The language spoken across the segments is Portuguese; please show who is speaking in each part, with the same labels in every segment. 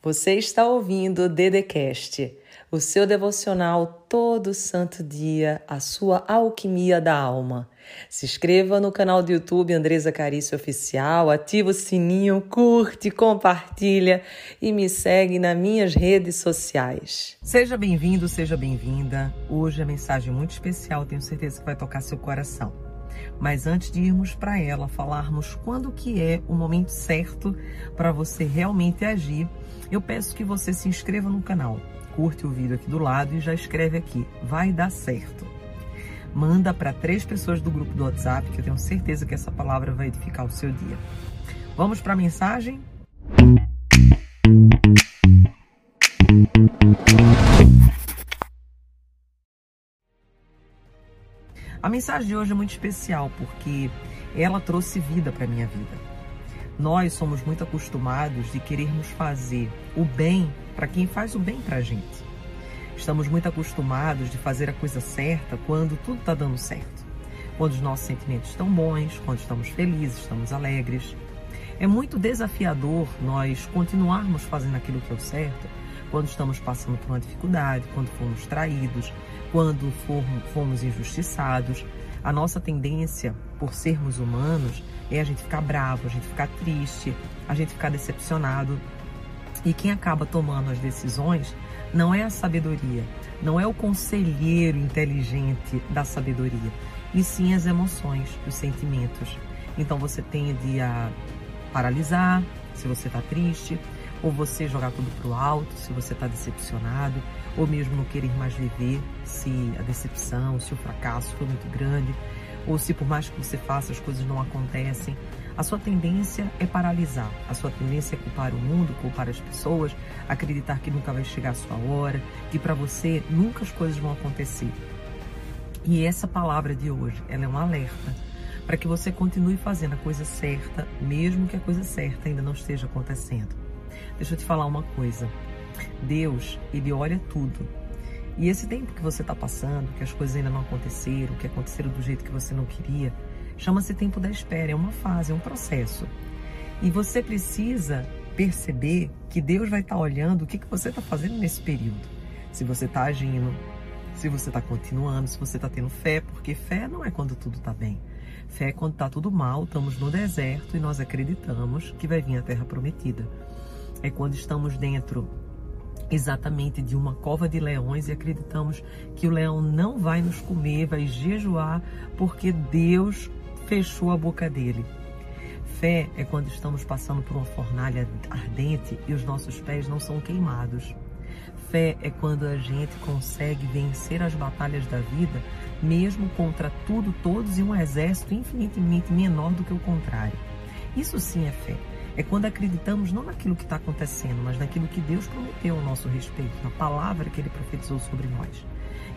Speaker 1: Você está ouvindo o Dedecast, o seu devocional todo santo dia, a sua alquimia da alma. Se inscreva no canal do YouTube Andresa Carício Oficial, ativa o sininho, curte, compartilha e me segue nas minhas redes sociais. Seja bem-vindo, seja bem-vinda. Hoje a mensagem muito especial, tenho certeza que vai tocar seu coração. Mas antes de irmos para ela, falarmos quando que é o momento certo para você realmente agir, eu peço que você se inscreva no canal, curte o vídeo aqui do lado e já escreve aqui, vai dar certo. Manda para três pessoas do grupo do WhatsApp, que eu tenho certeza que essa palavra vai edificar o seu dia. Vamos para a mensagem? Mensagem de hoje é muito especial porque ela trouxe vida para minha vida. Nós somos muito acostumados de querermos fazer o bem para quem faz o bem para a gente. Estamos muito acostumados de fazer a coisa certa quando tudo está dando certo. Quando os nossos sentimentos estão bons, quando estamos felizes, estamos alegres. É muito desafiador nós continuarmos fazendo aquilo que é o certo quando estamos passando por uma dificuldade, quando fomos traídos, quando fomos injustiçados. A nossa tendência, por sermos humanos, é a gente ficar bravo, a gente ficar triste, a gente ficar decepcionado. E quem acaba tomando as decisões não é a sabedoria, não é o conselheiro inteligente da sabedoria, e sim as emoções, os sentimentos. Então você tende a paralisar se você está triste, ou você jogar tudo para o alto se você está decepcionado, ou mesmo não querer mais viver se a decepção, se o fracasso foi muito grande, ou se por mais que você faça as coisas não acontecem. A sua tendência é paralisar, a sua tendência é culpar o mundo, culpar as pessoas, acreditar que nunca vai chegar a sua hora, que para você nunca as coisas vão acontecer. E essa palavra de hoje, ela é um alerta para que você continue fazendo a coisa certa, mesmo que a coisa certa ainda não esteja acontecendo. Deixa eu te falar uma coisa. Deus, ele olha tudo. E esse tempo que você está passando, que as coisas ainda não aconteceram, que aconteceram do jeito que você não queria, chama-se tempo da espera, é uma fase, é um processo. E você precisa perceber que Deus vai estar tá olhando o que, que você está fazendo nesse período. Se você está agindo, se você está continuando, se você está tendo fé, porque fé não é quando tudo está bem. Fé é quando está tudo mal, estamos no deserto e nós acreditamos que vai vir a terra prometida é quando estamos dentro exatamente de uma cova de leões e acreditamos que o leão não vai nos comer, vai jejuar, porque Deus fechou a boca dele. Fé é quando estamos passando por uma fornalha ardente e os nossos pés não são queimados. Fé é quando a gente consegue vencer as batalhas da vida, mesmo contra tudo, todos e um exército infinitamente menor do que o contrário. Isso sim é fé. É quando acreditamos não naquilo que está acontecendo, mas naquilo que Deus prometeu ao nosso respeito, na palavra que Ele profetizou sobre nós.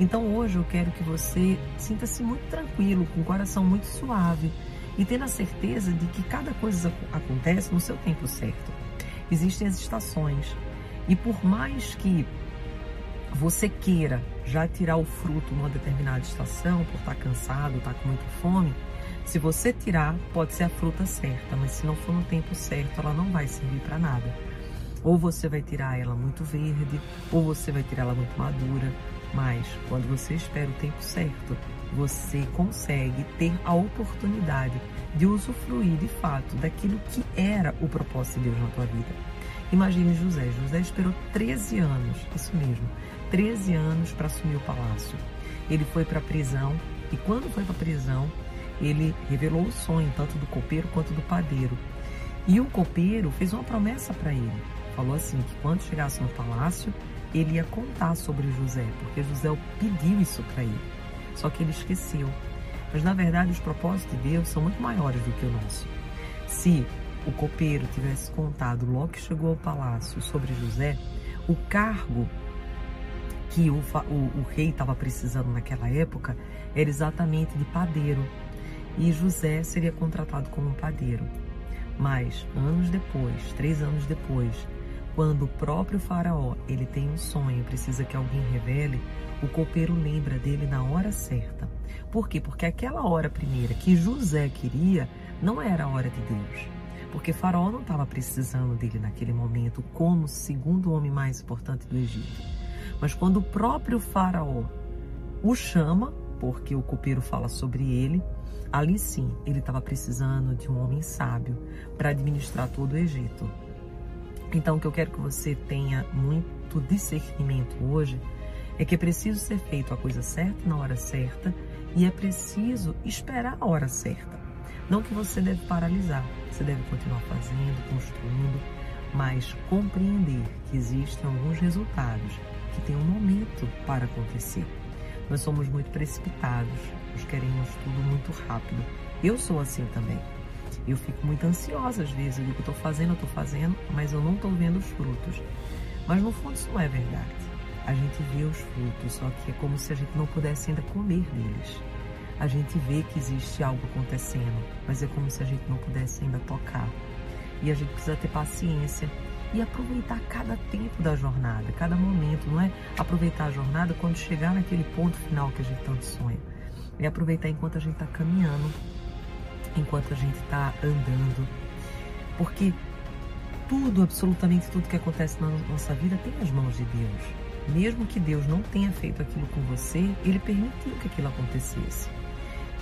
Speaker 1: Então hoje eu quero que você sinta-se muito tranquilo, com o coração muito suave e tenha a certeza de que cada coisa acontece no seu tempo certo. Existem as estações e por mais que você queira já tirar o fruto numa determinada estação, por estar tá cansado, estar tá com muita fome, se você tirar, pode ser a fruta certa, mas se não for no tempo certo, ela não vai servir para nada. Ou você vai tirar ela muito verde, ou você vai tirar ela muito madura. Mas quando você espera o tempo certo, você consegue ter a oportunidade de usufruir de fato daquilo que era o propósito de Deus na tua vida. Imagine José. José esperou 13 anos, isso mesmo, 13 anos para assumir o palácio. Ele foi para a prisão e quando foi para a prisão, ele revelou o sonho tanto do copeiro quanto do padeiro. E o copeiro fez uma promessa para ele. Falou assim que quando chegasse no palácio, ele ia contar sobre José, porque José pediu isso para ele. Só que ele esqueceu. Mas na verdade os propósitos de Deus são muito maiores do que o nosso. Se o copeiro tivesse contado logo que chegou ao palácio sobre José, o cargo que o, o, o rei estava precisando naquela época era exatamente de padeiro e José seria contratado como padeiro. Mas anos depois, três anos depois, quando o próprio faraó ele tem um sonho, precisa que alguém revele, o copeiro lembra dele na hora certa. Por quê? Porque aquela hora primeira que José queria não era a hora de Deus. Porque Faraó não estava precisando dele naquele momento como segundo homem mais importante do Egito. Mas quando o próprio Faraó o chama, porque o copeiro fala sobre ele, ali sim ele estava precisando de um homem sábio para administrar todo o Egito. Então, o que eu quero que você tenha muito discernimento hoje é que é preciso ser feito a coisa certa na hora certa e é preciso esperar a hora certa. Não que você deve paralisar, você deve continuar fazendo, construindo, mas compreender que existem alguns resultados que têm um momento para acontecer. Nós somos muito precipitados, nós queremos tudo muito rápido. Eu sou assim também. Eu fico muito ansiosa às vezes, eu digo, estou fazendo, estou fazendo, mas eu não estou vendo os frutos. Mas no fundo isso não é verdade. A gente vê os frutos, só que é como se a gente não pudesse ainda comer deles. A gente vê que existe algo acontecendo, mas é como se a gente não pudesse ainda tocar. E a gente precisa ter paciência e aproveitar cada tempo da jornada, cada momento, não é aproveitar a jornada quando chegar naquele ponto final que a gente tanto sonha. É aproveitar enquanto a gente está caminhando, enquanto a gente está andando. Porque tudo, absolutamente tudo que acontece na nossa vida tem as mãos de Deus. Mesmo que Deus não tenha feito aquilo com você, Ele permitiu que aquilo acontecesse.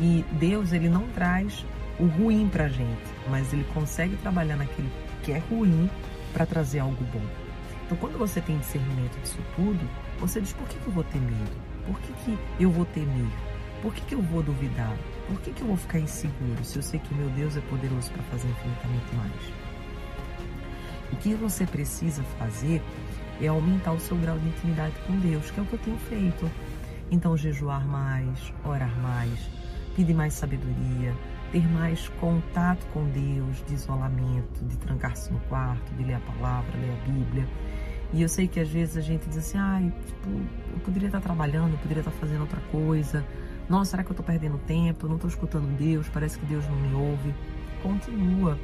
Speaker 1: E Deus, Ele não traz o ruim para a gente, mas Ele consegue trabalhar naquilo que é ruim para trazer algo bom. Então, quando você tem discernimento disso tudo, você diz: por que, que eu vou ter medo? Por que, que eu vou ter medo? Por que, que eu vou duvidar? Por que, que eu vou ficar inseguro se eu sei que meu Deus é poderoso para fazer infinitamente mais? O que você precisa fazer é aumentar o seu grau de intimidade com Deus, que é o que eu tenho feito. Então, jejuar mais, orar mais, pedir mais sabedoria, ter mais contato com Deus, de isolamento, de trancar-se no quarto, de ler a palavra, ler a Bíblia. E eu sei que às vezes a gente diz assim, ai, tipo, eu poderia estar trabalhando, eu poderia estar fazendo outra coisa. Nossa, será que eu estou perdendo tempo? Eu não estou escutando Deus, parece que Deus não me ouve. Continua,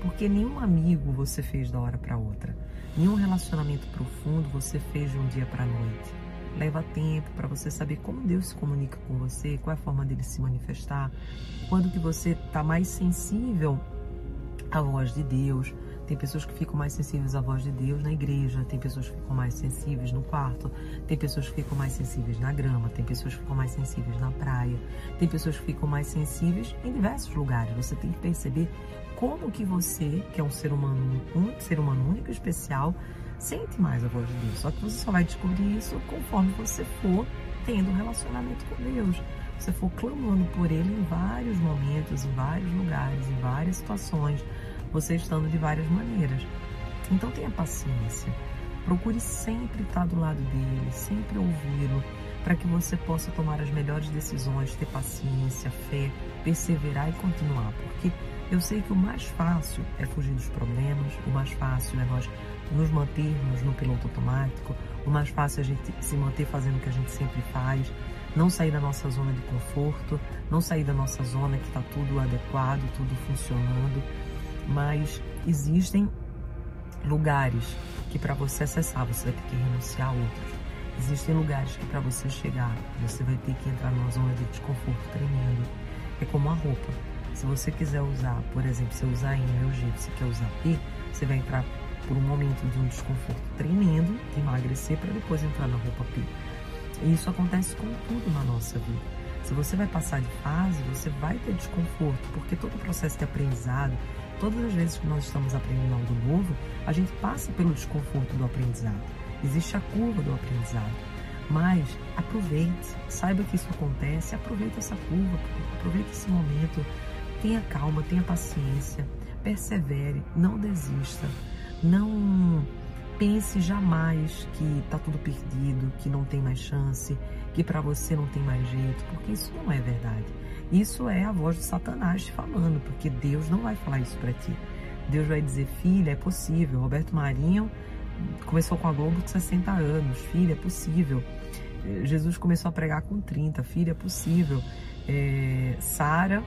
Speaker 1: porque nenhum amigo você fez da hora para outra. Nenhum relacionamento profundo você fez de um dia para a noite leva tempo para você saber como Deus se comunica com você, qual é a forma dele se manifestar, quando que você está mais sensível à voz de Deus. Tem pessoas que ficam mais sensíveis à voz de Deus na igreja, tem pessoas que ficam mais sensíveis no quarto, tem pessoas que ficam mais sensíveis na grama, tem pessoas que ficam mais sensíveis na praia, tem pessoas que ficam mais sensíveis em diversos lugares. Você tem que perceber como que você, que é um ser humano, um ser humano único e especial, sente mais a voz de Deus. Só que você só vai descobrir isso conforme você for tendo um relacionamento com Deus. Você for clamando por Ele em vários momentos, em vários lugares, em várias situações, você estando de várias maneiras. Então tenha paciência. Procure sempre estar do lado dele, sempre ouvi-lo, para que você possa tomar as melhores decisões, ter paciência, fé, perseverar e continuar. Porque eu sei que o mais fácil é fugir dos problemas, o mais fácil é nós nos mantermos no piloto automático, o mais fácil é a gente se manter fazendo o que a gente sempre faz, não sair da nossa zona de conforto, não sair da nossa zona que está tudo adequado, tudo funcionando, mas existem lugares que para você acessar você vai ter que renunciar a outros. Existem lugares que para você chegar você vai ter que entrar numa zona de desconforto tremendo. É como a roupa. Se você quiser usar, por exemplo, se usar em meu jeito, você quer usar P, você vai entrar por um momento de um desconforto tremendo, de emagrecer, para depois entrar na roupa P. E isso acontece com tudo na nossa vida. Se você vai passar de fase, você vai ter desconforto, porque todo o processo de aprendizado, todas as vezes que nós estamos aprendendo algo novo, a gente passa pelo desconforto do aprendizado. Existe a curva do aprendizado. Mas aproveite, saiba que isso acontece, aproveite essa curva, aproveite esse momento, tenha calma, tenha paciência, persevere, não desista. Não pense jamais que está tudo perdido, que não tem mais chance, que para você não tem mais jeito, porque isso não é verdade. Isso é a voz de Satanás te falando, porque Deus não vai falar isso para ti. Deus vai dizer, filha, é possível. Roberto Marinho começou com a Globo de 60 anos, filha, é possível. Jesus começou a pregar com 30, filha, é possível. É, Sara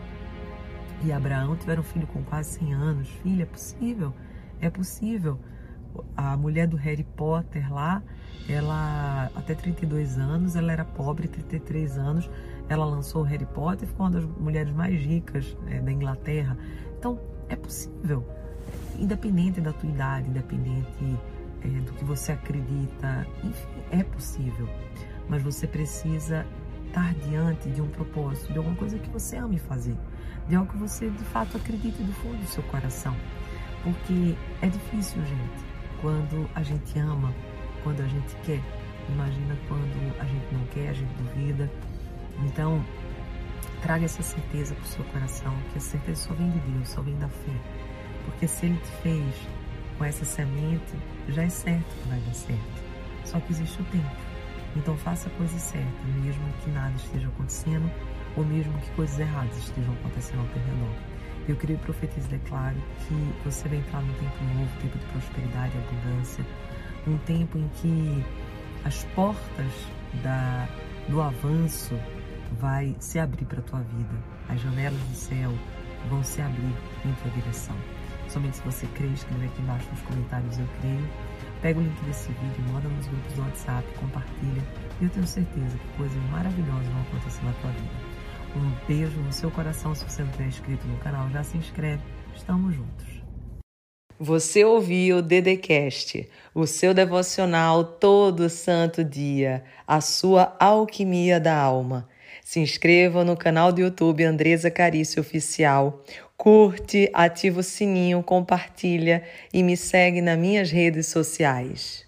Speaker 1: e Abraão tiveram filho com quase 100 anos, filha, é possível. É possível. A mulher do Harry Potter lá, ela até 32 anos, ela era pobre, 33 anos, ela lançou o Harry Potter, ficou uma das mulheres mais ricas é, da Inglaterra. Então, é possível. independente da tua idade, independente é, do que você acredita, enfim, é possível. Mas você precisa estar diante de um propósito, de alguma coisa que você ame fazer, de algo que você de fato acredite do fundo do seu coração. Porque é difícil, gente, quando a gente ama, quando a gente quer. Imagina quando a gente não quer, a gente duvida. Então, traga essa certeza para o seu coração, que a certeza só vem de Deus, só vem da fé. Porque se Ele te fez com essa semente, já é certo que vai dar certo. Só que existe o tempo. Então faça a coisa certa, mesmo que nada esteja acontecendo, ou mesmo que coisas erradas estejam acontecendo ao teu redor. Eu creio, profetizo e declaro que você vai entrar num tempo novo, tempo de prosperidade e abundância, um tempo em que as portas da, do avanço vai se abrir para a tua vida. As janelas do céu vão se abrir em tua direção. Somente se você crê, escreve aqui embaixo nos comentários eu creio. Pega o link desse vídeo, manda nos grupos do WhatsApp, compartilha. E eu tenho certeza que coisas maravilhosas vão acontecer na tua vida. Um beijo no seu coração. Se você não tiver inscrito no canal, já se inscreve. Estamos juntos.
Speaker 2: Você ouviu o Dedecast, o seu devocional todo santo dia, a sua alquimia da alma. Se inscreva no canal do YouTube Andresa Carício Oficial. Curte, ativa o sininho, compartilha e me segue nas minhas redes sociais.